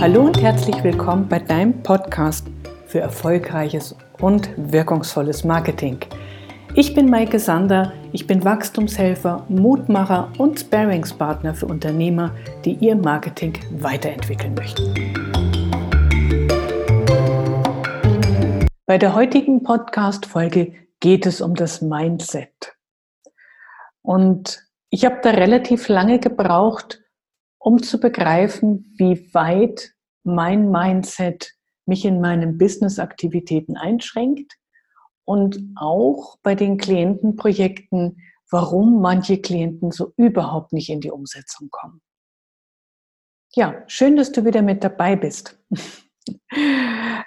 Hallo und herzlich willkommen bei deinem Podcast für erfolgreiches und wirkungsvolles Marketing. Ich bin Maike Sander, ich bin Wachstumshelfer, Mutmacher und Sparingspartner für Unternehmer, die ihr Marketing weiterentwickeln möchten. Bei der heutigen Podcast-Folge geht es um das Mindset. Und ich habe da relativ lange gebraucht, um zu begreifen, wie weit mein Mindset mich in meinen Business-Aktivitäten einschränkt und auch bei den Klientenprojekten, warum manche Klienten so überhaupt nicht in die Umsetzung kommen. Ja, schön, dass du wieder mit dabei bist.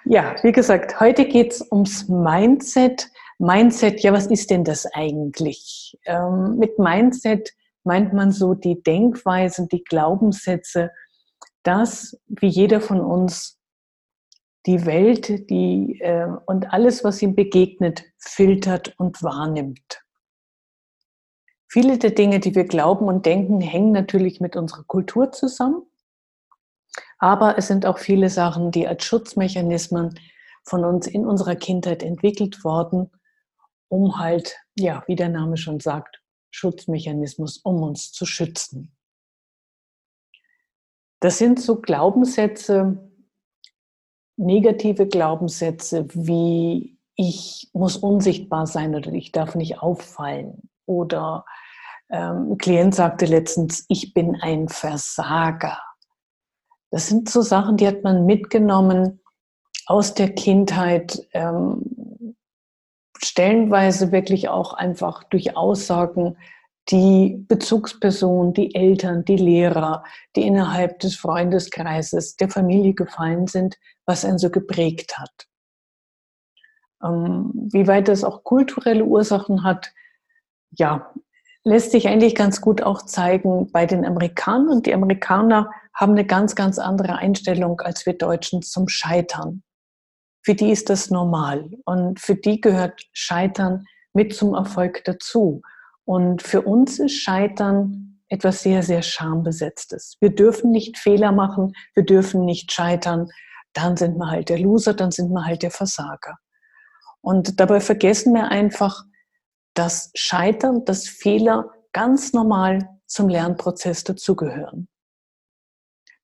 ja, wie gesagt, heute geht es ums Mindset. Mindset, ja, was ist denn das eigentlich? Ähm, mit Mindset meint man so die Denkweisen, die Glaubenssätze, dass, wie jeder von uns, die Welt die, äh, und alles, was ihm begegnet, filtert und wahrnimmt. Viele der Dinge, die wir glauben und denken, hängen natürlich mit unserer Kultur zusammen. Aber es sind auch viele Sachen, die als Schutzmechanismen von uns in unserer Kindheit entwickelt worden, um halt, ja, wie der Name schon sagt, Schutzmechanismus, um uns zu schützen. Das sind so Glaubenssätze, negative Glaubenssätze wie ich muss unsichtbar sein oder ich darf nicht auffallen. Oder ähm, ein Klient sagte letztens, ich bin ein Versager. Das sind so Sachen, die hat man mitgenommen aus der Kindheit, ähm, stellenweise wirklich auch einfach durch Aussagen die Bezugspersonen, die Eltern, die Lehrer, die innerhalb des Freundeskreises, der Familie gefallen sind, was einen so geprägt hat. Ähm, wie weit das auch kulturelle Ursachen hat, ja, lässt sich eigentlich ganz gut auch zeigen bei den Amerikanern. Die Amerikaner haben eine ganz, ganz andere Einstellung als wir Deutschen zum Scheitern. Für die ist das normal. Und für die gehört Scheitern mit zum Erfolg dazu. Und für uns ist Scheitern etwas sehr, sehr schambesetztes. Wir dürfen nicht Fehler machen, wir dürfen nicht scheitern. Dann sind wir halt der Loser, dann sind wir halt der Versager. Und dabei vergessen wir einfach, dass Scheitern, dass Fehler ganz normal zum Lernprozess dazugehören.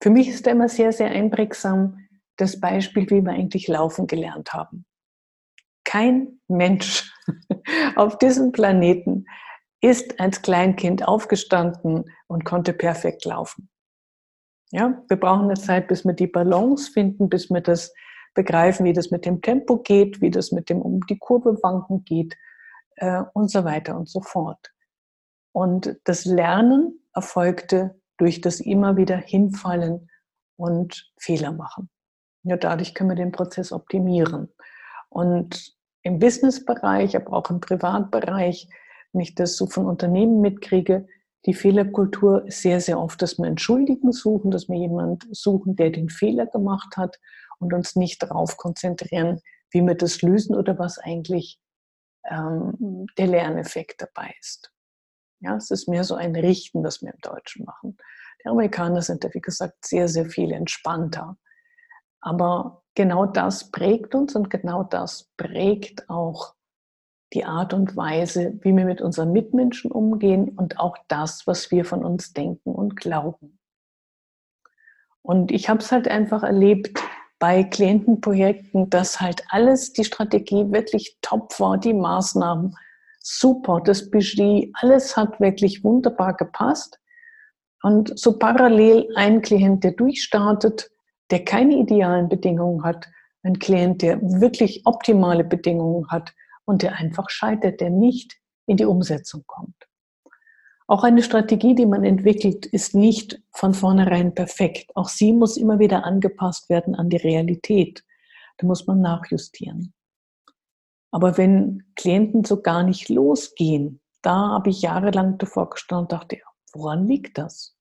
Für mich ist da immer sehr, sehr einprägsam das Beispiel, wie wir eigentlich laufen gelernt haben. Kein Mensch auf diesem Planeten ist als Kleinkind aufgestanden und konnte perfekt laufen. Ja, wir brauchen eine Zeit, bis wir die Balance finden, bis wir das begreifen, wie das mit dem Tempo geht, wie das mit dem um die Kurve wanken geht äh, und so weiter und so fort. Und das Lernen erfolgte durch das immer wieder hinfallen und Fehler machen. Ja, dadurch können wir den Prozess optimieren. Und im Businessbereich, aber auch im Privatbereich wenn ich das so von Unternehmen mitkriege, die Fehlerkultur ist sehr, sehr oft, dass wir Entschuldigen suchen, dass wir jemanden suchen, der den Fehler gemacht hat und uns nicht darauf konzentrieren, wie wir das lösen oder was eigentlich ähm, der Lerneffekt dabei ist. Ja, es ist mehr so ein Richten, das wir im Deutschen machen. Die Amerikaner sind da, wie gesagt, sehr, sehr viel entspannter. Aber genau das prägt uns und genau das prägt auch die Art und Weise, wie wir mit unseren Mitmenschen umgehen und auch das, was wir von uns denken und glauben. Und ich habe es halt einfach erlebt bei Klientenprojekten, dass halt alles, die Strategie wirklich top war, die Maßnahmen super, das Budget, alles hat wirklich wunderbar gepasst. Und so parallel ein Klient, der durchstartet, der keine idealen Bedingungen hat, ein Klient, der wirklich optimale Bedingungen hat, und der einfach scheitert, der nicht in die Umsetzung kommt. Auch eine Strategie, die man entwickelt, ist nicht von vornherein perfekt. Auch sie muss immer wieder angepasst werden an die Realität. Da muss man nachjustieren. Aber wenn Klienten so gar nicht losgehen, da habe ich jahrelang davor gestanden und dachte, woran liegt das?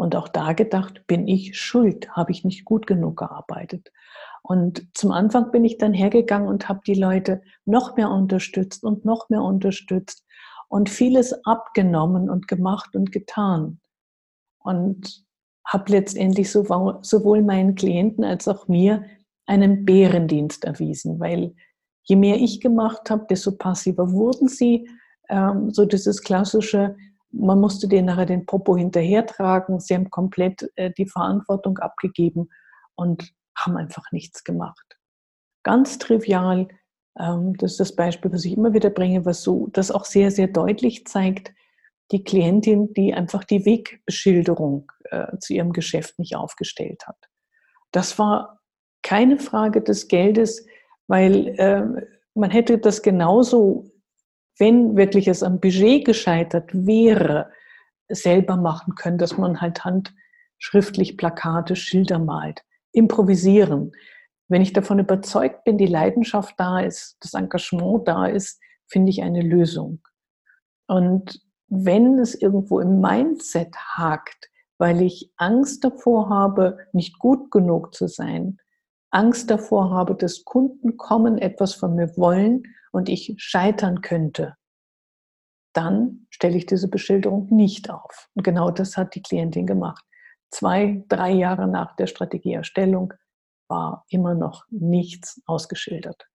Und auch da gedacht, bin ich schuld? Habe ich nicht gut genug gearbeitet? Und zum Anfang bin ich dann hergegangen und habe die Leute noch mehr unterstützt und noch mehr unterstützt und vieles abgenommen und gemacht und getan. Und habe letztendlich sowohl meinen Klienten als auch mir einen Bärendienst erwiesen, weil je mehr ich gemacht habe, desto passiver wurden sie. Ähm, so dieses klassische, man musste dir nachher den Popo hinterhertragen. Sie haben komplett äh, die Verantwortung abgegeben und haben einfach nichts gemacht. Ganz trivial, ähm, das ist das Beispiel, was ich immer wieder bringe, was so das auch sehr, sehr deutlich zeigt. Die Klientin, die einfach die Wegbeschilderung äh, zu ihrem Geschäft nicht aufgestellt hat. Das war keine Frage des Geldes, weil äh, man hätte das genauso, wenn wirklich es am Budget gescheitert wäre, selber machen können, dass man halt handschriftlich Plakate, Schilder malt. Improvisieren. Wenn ich davon überzeugt bin, die Leidenschaft da ist, das Engagement da ist, finde ich eine Lösung. Und wenn es irgendwo im Mindset hakt, weil ich Angst davor habe, nicht gut genug zu sein, Angst davor habe, dass Kunden kommen, etwas von mir wollen und ich scheitern könnte, dann stelle ich diese Beschilderung nicht auf. Und genau das hat die Klientin gemacht. Zwei, drei Jahre nach der Strategieerstellung war immer noch nichts ausgeschildert.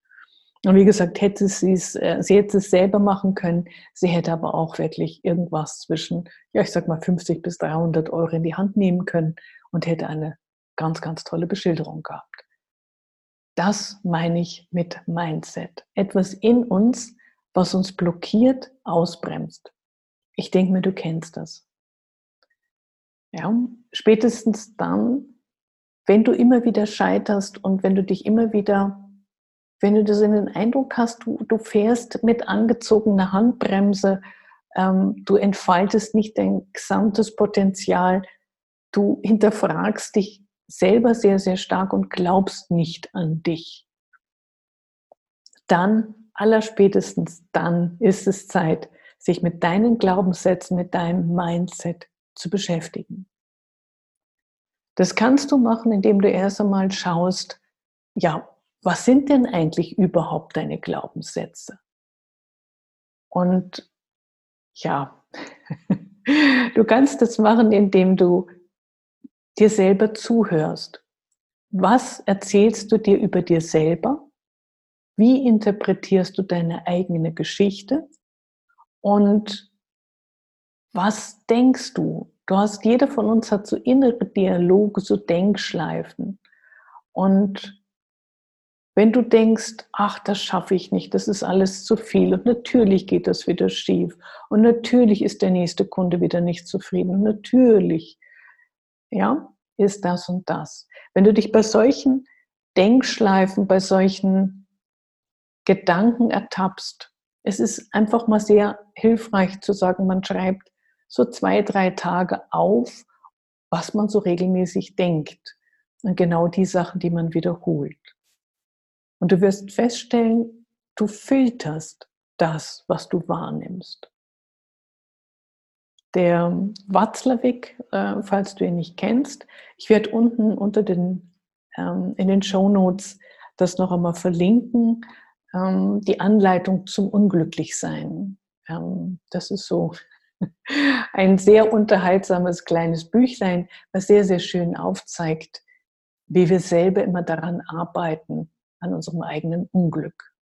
Und wie gesagt, hätte sie es, äh, sie hätte es selber machen können. Sie hätte aber auch wirklich irgendwas zwischen, ja, ich sag mal 50 bis 300 Euro in die Hand nehmen können und hätte eine ganz, ganz tolle Beschilderung gehabt. Das meine ich mit Mindset. Etwas in uns, was uns blockiert, ausbremst. Ich denke mir, du kennst das. Ja, spätestens dann, wenn du immer wieder scheiterst und wenn du dich immer wieder, wenn du das in den Eindruck hast, du, du fährst mit angezogener Handbremse, ähm, du entfaltest nicht dein gesamtes Potenzial, du hinterfragst dich selber sehr, sehr stark und glaubst nicht an dich, dann, allerspätestens dann ist es Zeit, sich mit deinen Glaubenssätzen, mit deinem Mindset zu beschäftigen. Das kannst du machen, indem du erst einmal schaust, ja, was sind denn eigentlich überhaupt deine Glaubenssätze? Und ja, du kannst das machen, indem du dir selber zuhörst. Was erzählst du dir über dir selber? Wie interpretierst du deine eigene Geschichte? Und was denkst du? Du hast, jeder von uns hat so innere Dialoge, so Denkschleifen. Und wenn du denkst, ach, das schaffe ich nicht, das ist alles zu viel und natürlich geht das wieder schief und natürlich ist der nächste Kunde wieder nicht zufrieden und natürlich, ja, ist das und das. Wenn du dich bei solchen Denkschleifen, bei solchen Gedanken ertappst, es ist einfach mal sehr hilfreich zu sagen, man schreibt so zwei, drei Tage auf, was man so regelmäßig denkt. Und genau die Sachen, die man wiederholt. Und du wirst feststellen, du filterst das, was du wahrnimmst. Der Watzlawick, äh, falls du ihn nicht kennst, ich werde unten unter den, ähm, in den Show Notes das noch einmal verlinken, ähm, die Anleitung zum Unglücklichsein. Ähm, das ist so ein sehr unterhaltsames kleines Büchlein, was sehr, sehr schön aufzeigt, wie wir selber immer daran arbeiten, an unserem eigenen Unglück.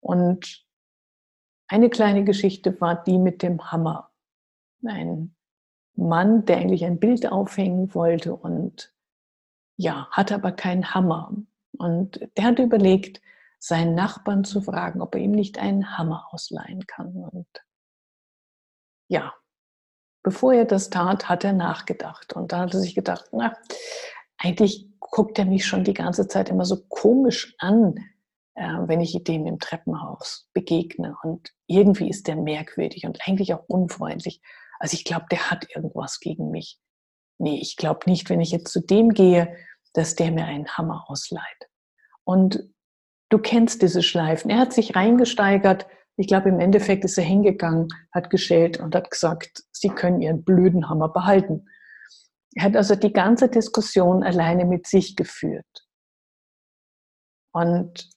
Und eine kleine Geschichte war die mit dem Hammer. Ein Mann, der eigentlich ein Bild aufhängen wollte und ja, hatte aber keinen Hammer. Und der hat überlegt, seinen Nachbarn zu fragen, ob er ihm nicht einen Hammer ausleihen kann. Und ja, bevor er das tat, hat er nachgedacht. Und da hat er sich gedacht, na, eigentlich guckt er mich schon die ganze Zeit immer so komisch an, äh, wenn ich dem im Treppenhaus begegne. Und irgendwie ist der merkwürdig und eigentlich auch unfreundlich. Also ich glaube, der hat irgendwas gegen mich. Nee, ich glaube nicht, wenn ich jetzt zu dem gehe, dass der mir einen Hammer ausleiht. Und du kennst diese Schleifen. Er hat sich reingesteigert, ich glaube, im Endeffekt ist er hingegangen, hat geschält und hat gesagt, Sie können Ihren blöden Hammer behalten. Er hat also die ganze Diskussion alleine mit sich geführt und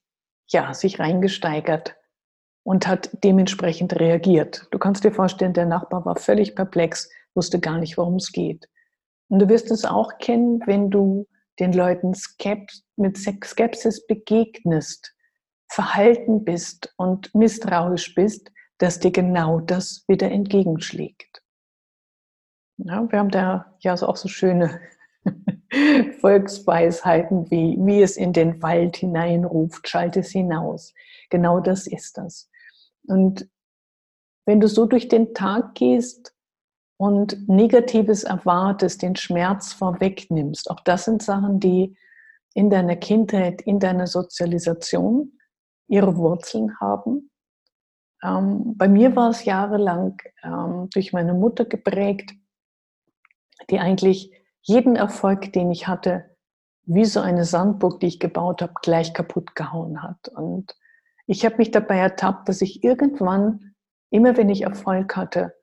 ja, sich reingesteigert und hat dementsprechend reagiert. Du kannst dir vorstellen, der Nachbar war völlig perplex, wusste gar nicht, worum es geht. Und du wirst es auch kennen, wenn du den Leuten mit Skepsis begegnest, verhalten bist und misstrauisch bist, dass dir genau das wieder entgegenschlägt. Ja, wir haben da ja auch so schöne Volksweisheiten wie, wie es in den Wald hineinruft, schalt es hinaus. Genau das ist das. Und wenn du so durch den Tag gehst und Negatives erwartest, den Schmerz vorwegnimmst, auch das sind Sachen, die in deiner Kindheit, in deiner Sozialisation ihre Wurzeln haben. Ähm, bei mir war es jahrelang ähm, durch meine Mutter geprägt, die eigentlich jeden Erfolg, den ich hatte, wie so eine Sandburg, die ich gebaut habe, gleich kaputt gehauen hat. Und ich habe mich dabei ertappt, dass ich irgendwann, immer wenn ich Erfolg hatte,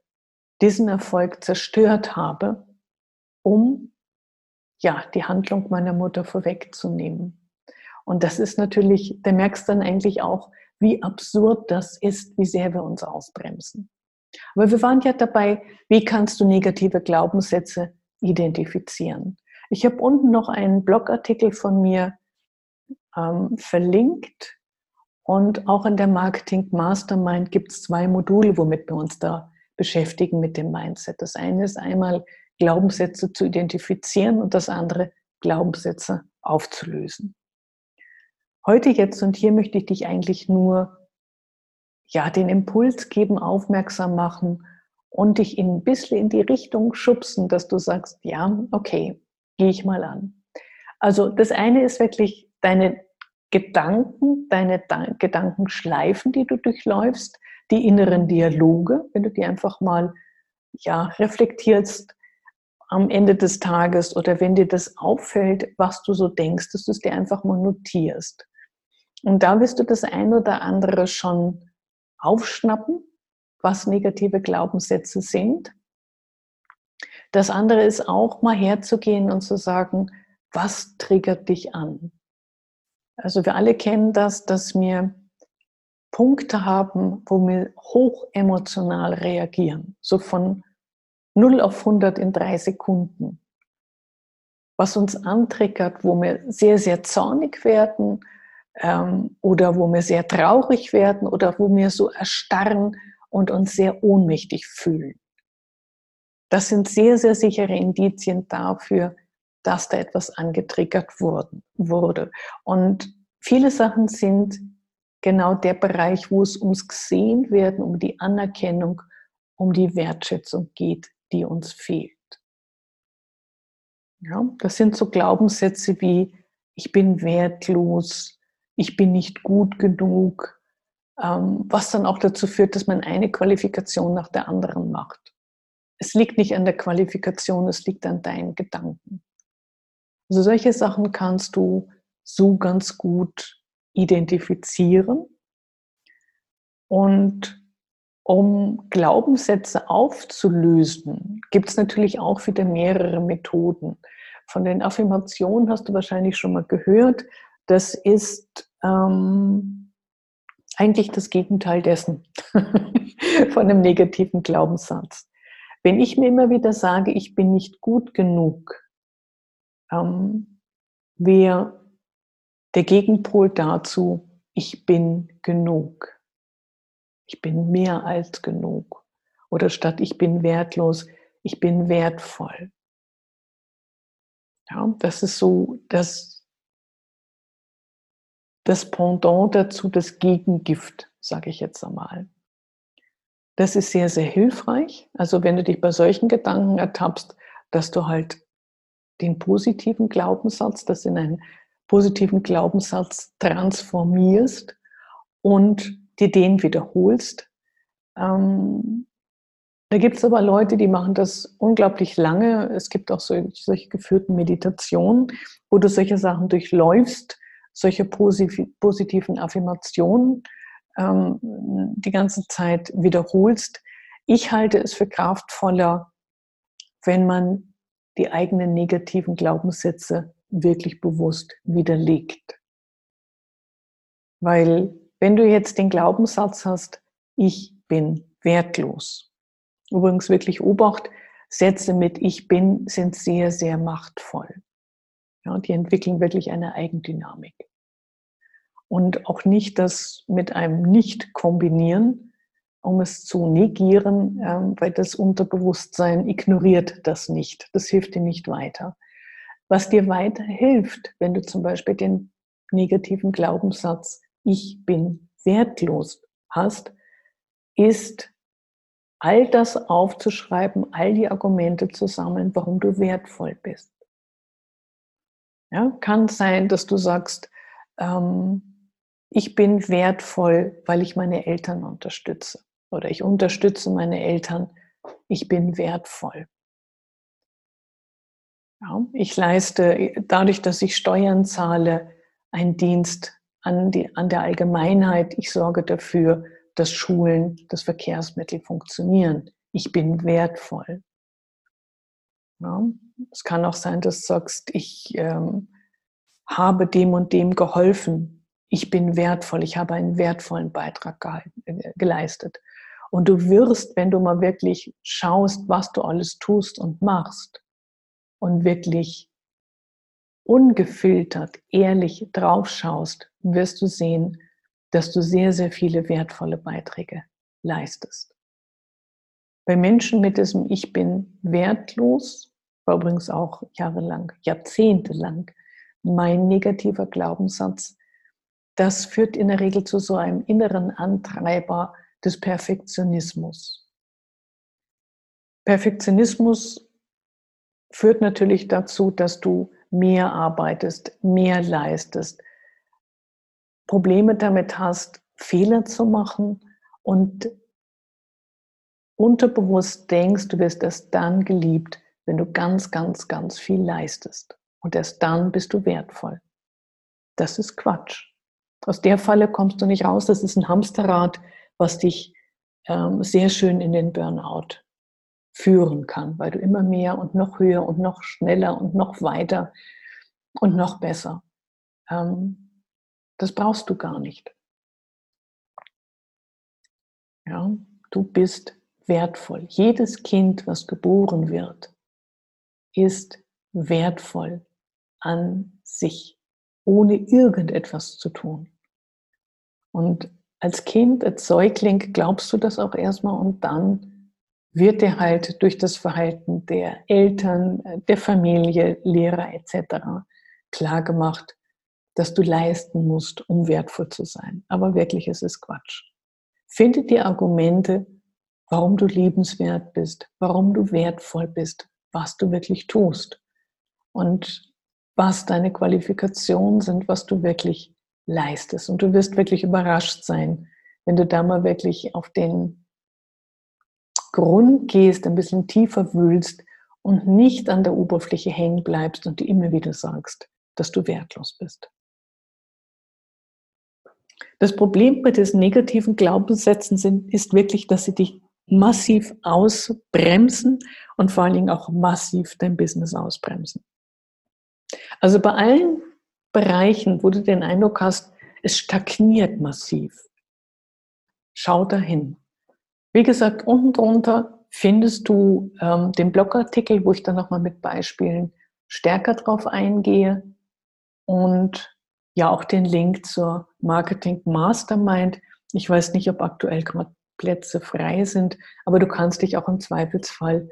diesen Erfolg zerstört habe, um ja, die Handlung meiner Mutter vorwegzunehmen. Und das ist natürlich, da merkst du dann eigentlich auch, wie absurd das ist, wie sehr wir uns ausbremsen. Aber wir waren ja dabei, wie kannst du negative Glaubenssätze identifizieren. Ich habe unten noch einen Blogartikel von mir ähm, verlinkt und auch in der Marketing Mastermind gibt es zwei Module, womit wir uns da beschäftigen mit dem Mindset. Das eine ist einmal Glaubenssätze zu identifizieren und das andere Glaubenssätze aufzulösen. Heute, jetzt und hier möchte ich dich eigentlich nur ja, den Impuls geben, aufmerksam machen und dich ein bisschen in die Richtung schubsen, dass du sagst, ja, okay, gehe ich mal an. Also das eine ist wirklich deine Gedanken, deine Gedankenschleifen, die du durchläufst, die inneren Dialoge, wenn du die einfach mal ja, reflektierst am Ende des Tages oder wenn dir das auffällt, was du so denkst, dass du es dir einfach mal notierst. Und da wirst du das ein oder andere schon aufschnappen was negative Glaubenssätze sind. Das andere ist auch mal herzugehen und zu sagen, was triggert dich an? Also wir alle kennen das, dass wir Punkte haben, wo wir hoch emotional reagieren, so von 0 auf 100 in drei Sekunden. Was uns antriggert, wo wir sehr, sehr zornig werden ähm, oder wo wir sehr traurig werden oder wo wir so erstarren und uns sehr ohnmächtig fühlen. Das sind sehr, sehr sichere Indizien dafür, dass da etwas angetriggert wurde. Und viele Sachen sind genau der Bereich, wo es ums Gesehen werden, um die Anerkennung, um die Wertschätzung geht, die uns fehlt. Ja, das sind so Glaubenssätze wie, ich bin wertlos, ich bin nicht gut genug, ähm, was dann auch dazu führt, dass man eine Qualifikation nach der anderen macht. Es liegt nicht an der Qualifikation, es liegt an deinen Gedanken. Also solche Sachen kannst du so ganz gut identifizieren. Und um Glaubenssätze aufzulösen, gibt es natürlich auch wieder mehrere Methoden. Von den Affirmationen hast du wahrscheinlich schon mal gehört. Das ist ähm, eigentlich das Gegenteil dessen, von einem negativen Glaubenssatz. Wenn ich mir immer wieder sage, ich bin nicht gut genug, ähm, wäre der Gegenpol dazu, ich bin genug. Ich bin mehr als genug. Oder statt ich bin wertlos, ich bin wertvoll. Ja, das ist so das das Pendant dazu, das Gegengift, sage ich jetzt einmal. Das ist sehr, sehr hilfreich. Also wenn du dich bei solchen Gedanken ertappst, dass du halt den positiven Glaubenssatz, das in einen positiven Glaubenssatz transformierst und dir den wiederholst. Ähm, da gibt es aber Leute, die machen das unglaublich lange. Es gibt auch solche, solche geführten Meditationen, wo du solche Sachen durchläufst solche positiven Affirmationen ähm, die ganze Zeit wiederholst. Ich halte es für kraftvoller, wenn man die eigenen negativen Glaubenssätze wirklich bewusst widerlegt. Weil wenn du jetzt den Glaubenssatz hast, ich bin wertlos. Übrigens wirklich Obacht, Sätze mit Ich bin sind sehr, sehr machtvoll. Ja, die entwickeln wirklich eine Eigendynamik. Und auch nicht das mit einem Nicht kombinieren, um es zu negieren, ähm, weil das Unterbewusstsein ignoriert das nicht. Das hilft dir nicht weiter. Was dir weiter hilft, wenn du zum Beispiel den negativen Glaubenssatz Ich bin wertlos hast, ist all das aufzuschreiben, all die Argumente zu sammeln, warum du wertvoll bist. Ja, kann sein, dass du sagst, ähm, ich bin wertvoll, weil ich meine Eltern unterstütze. Oder ich unterstütze meine Eltern, ich bin wertvoll. Ja, ich leiste dadurch, dass ich Steuern zahle, einen Dienst an, die, an der Allgemeinheit. Ich sorge dafür, dass Schulen, dass Verkehrsmittel funktionieren. Ich bin wertvoll. Ja, es kann auch sein, dass du sagst, ich ähm, habe dem und dem geholfen. Ich bin wertvoll. Ich habe einen wertvollen Beitrag äh, geleistet. Und du wirst, wenn du mal wirklich schaust, was du alles tust und machst und wirklich ungefiltert, ehrlich draufschaust, wirst du sehen, dass du sehr, sehr viele wertvolle Beiträge leistest. Bei Menschen mit diesem Ich bin wertlos, war übrigens auch jahrelang, jahrzehntelang mein negativer Glaubenssatz, das führt in der Regel zu so einem inneren Antreiber des Perfektionismus. Perfektionismus führt natürlich dazu, dass du mehr arbeitest, mehr leistest, Probleme damit hast, Fehler zu machen und unterbewusst denkst, du wirst erst dann geliebt, wenn du ganz, ganz, ganz viel leistest. Und erst dann bist du wertvoll. Das ist Quatsch. Aus der Falle kommst du nicht raus. Das ist ein Hamsterrad, was dich ähm, sehr schön in den Burnout führen kann, weil du immer mehr und noch höher und noch schneller und noch weiter und noch besser ähm, das brauchst du gar nicht. Ja, du bist wertvoll. Jedes Kind, was geboren wird, ist wertvoll an sich, ohne irgendetwas zu tun. Und als Kind, als Säugling glaubst du das auch erstmal und dann wird dir halt durch das Verhalten der Eltern, der Familie, Lehrer etc. klar gemacht, dass du leisten musst, um wertvoll zu sein. Aber wirklich, es ist Quatsch. Finde die Argumente, warum du liebenswert bist, warum du wertvoll bist, was du wirklich tust und was deine Qualifikationen sind, was du wirklich leistest. Und du wirst wirklich überrascht sein, wenn du da mal wirklich auf den Grund gehst, ein bisschen tiefer wühlst und nicht an der Oberfläche hängen bleibst und dir immer wieder sagst, dass du wertlos bist. Das Problem bei diesen negativen Glaubenssätzen sind, ist wirklich, dass sie dich massiv ausbremsen und vor allen Dingen auch massiv dein Business ausbremsen. Also bei allen Bereichen, wo du den Eindruck hast, es stagniert massiv, schau dahin. Wie gesagt, unten drunter findest du ähm, den Blogartikel, wo ich dann nochmal mit Beispielen stärker drauf eingehe. Und ja auch den Link zur Marketing Mastermind. Ich weiß nicht, ob aktuell gerade Plätze frei sind, aber du kannst dich auch im Zweifelsfall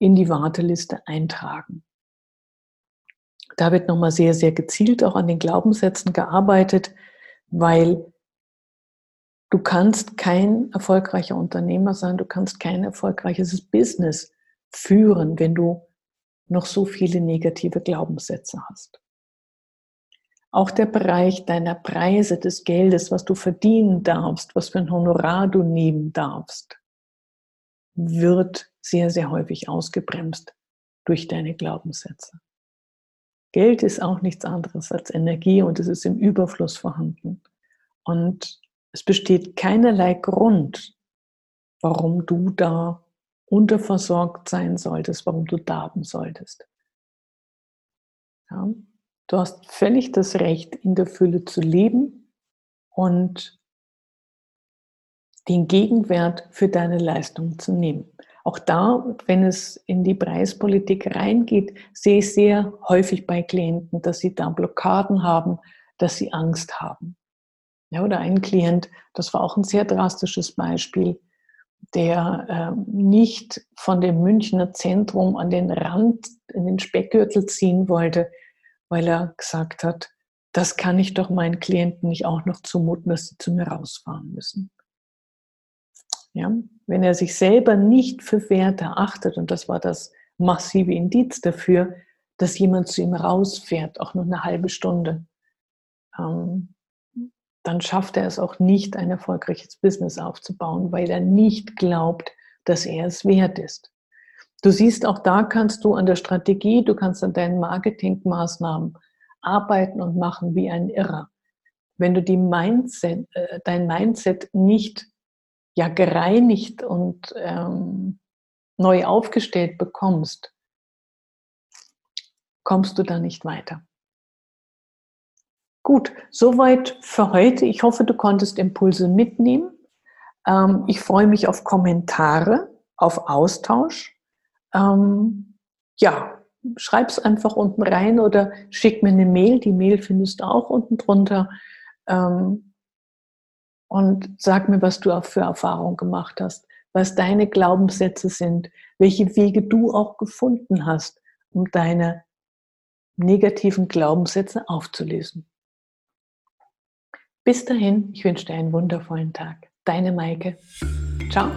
in die Warteliste eintragen. Da wird nochmal sehr, sehr gezielt auch an den Glaubenssätzen gearbeitet, weil du kannst kein erfolgreicher Unternehmer sein, du kannst kein erfolgreiches Business führen, wenn du noch so viele negative Glaubenssätze hast. Auch der Bereich deiner Preise, des Geldes, was du verdienen darfst, was für ein Honorar du nehmen darfst, wird sehr, sehr häufig ausgebremst durch deine Glaubenssätze. Geld ist auch nichts anderes als Energie und es ist im Überfluss vorhanden. Und es besteht keinerlei Grund, warum du da unterversorgt sein solltest, warum du darben solltest. Ja? Du hast völlig das Recht, in der Fülle zu leben und den Gegenwert für deine Leistung zu nehmen. Auch da, wenn es in die Preispolitik reingeht, sehe ich sehr häufig bei Klienten, dass sie da Blockaden haben, dass sie Angst haben. Ja, oder ein Klient, das war auch ein sehr drastisches Beispiel, der äh, nicht von dem Münchner Zentrum an den Rand, in den Speckgürtel ziehen wollte, weil er gesagt hat, das kann ich doch meinen Klienten nicht auch noch zumuten, dass sie zu mir rausfahren müssen. Ja, wenn er sich selber nicht für Werte achtet, und das war das massive Indiz dafür, dass jemand zu ihm rausfährt, auch nur eine halbe Stunde, ähm, dann schafft er es auch nicht, ein erfolgreiches Business aufzubauen, weil er nicht glaubt, dass er es wert ist. Du siehst, auch da kannst du an der Strategie, du kannst an deinen Marketingmaßnahmen arbeiten und machen wie ein Irrer. Wenn du Mindset, äh, dein Mindset nicht ja gereinigt und ähm, neu aufgestellt bekommst, kommst du da nicht weiter. Gut, soweit für heute. Ich hoffe, du konntest Impulse mitnehmen. Ähm, ich freue mich auf Kommentare, auf Austausch. Ähm, ja, schreib's einfach unten rein oder schick mir eine Mail. Die Mail findest du auch unten drunter. Ähm, und sag mir, was du auch für Erfahrungen gemacht hast, was deine Glaubenssätze sind, welche Wege du auch gefunden hast, um deine negativen Glaubenssätze aufzulösen. Bis dahin, ich wünsche dir einen wundervollen Tag. Deine Maike. Ciao.